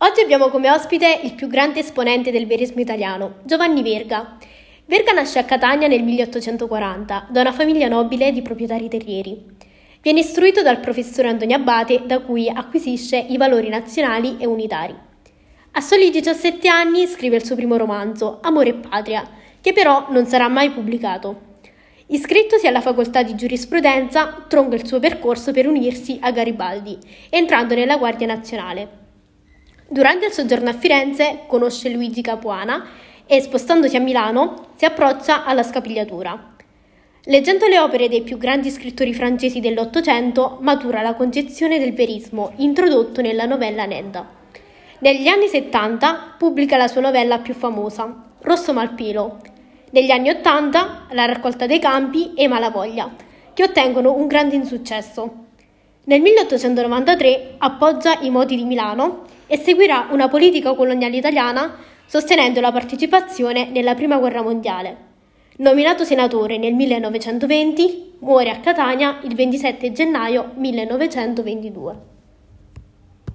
Oggi abbiamo come ospite il più grande esponente del verismo italiano, Giovanni Verga. Verga nasce a Catania nel 1840 da una famiglia nobile di proprietari terrieri. Viene istruito dal professore Antonio Abate, da cui acquisisce i valori nazionali e unitari. A soli 17 anni scrive il suo primo romanzo, Amore e Patria, che però non sarà mai pubblicato. Iscrittosi alla facoltà di giurisprudenza, tronca il suo percorso per unirsi a Garibaldi, entrando nella Guardia Nazionale. Durante il soggiorno a Firenze conosce Luigi Capuana e spostandosi a Milano si approccia alla scapigliatura. Leggendo le opere dei più grandi scrittori francesi dell'Ottocento matura la concezione del verismo introdotto nella novella Nedda. Negli anni 70 pubblica la sua novella più famosa, Rosso Malpelo. Negli anni 80 La raccolta dei campi e Malavoglia, che ottengono un grande insuccesso. Nel 1893 appoggia i moti di Milano e seguirà una politica coloniale italiana sostenendo la partecipazione nella Prima Guerra Mondiale. Nominato senatore nel 1920, muore a Catania il 27 gennaio 1922.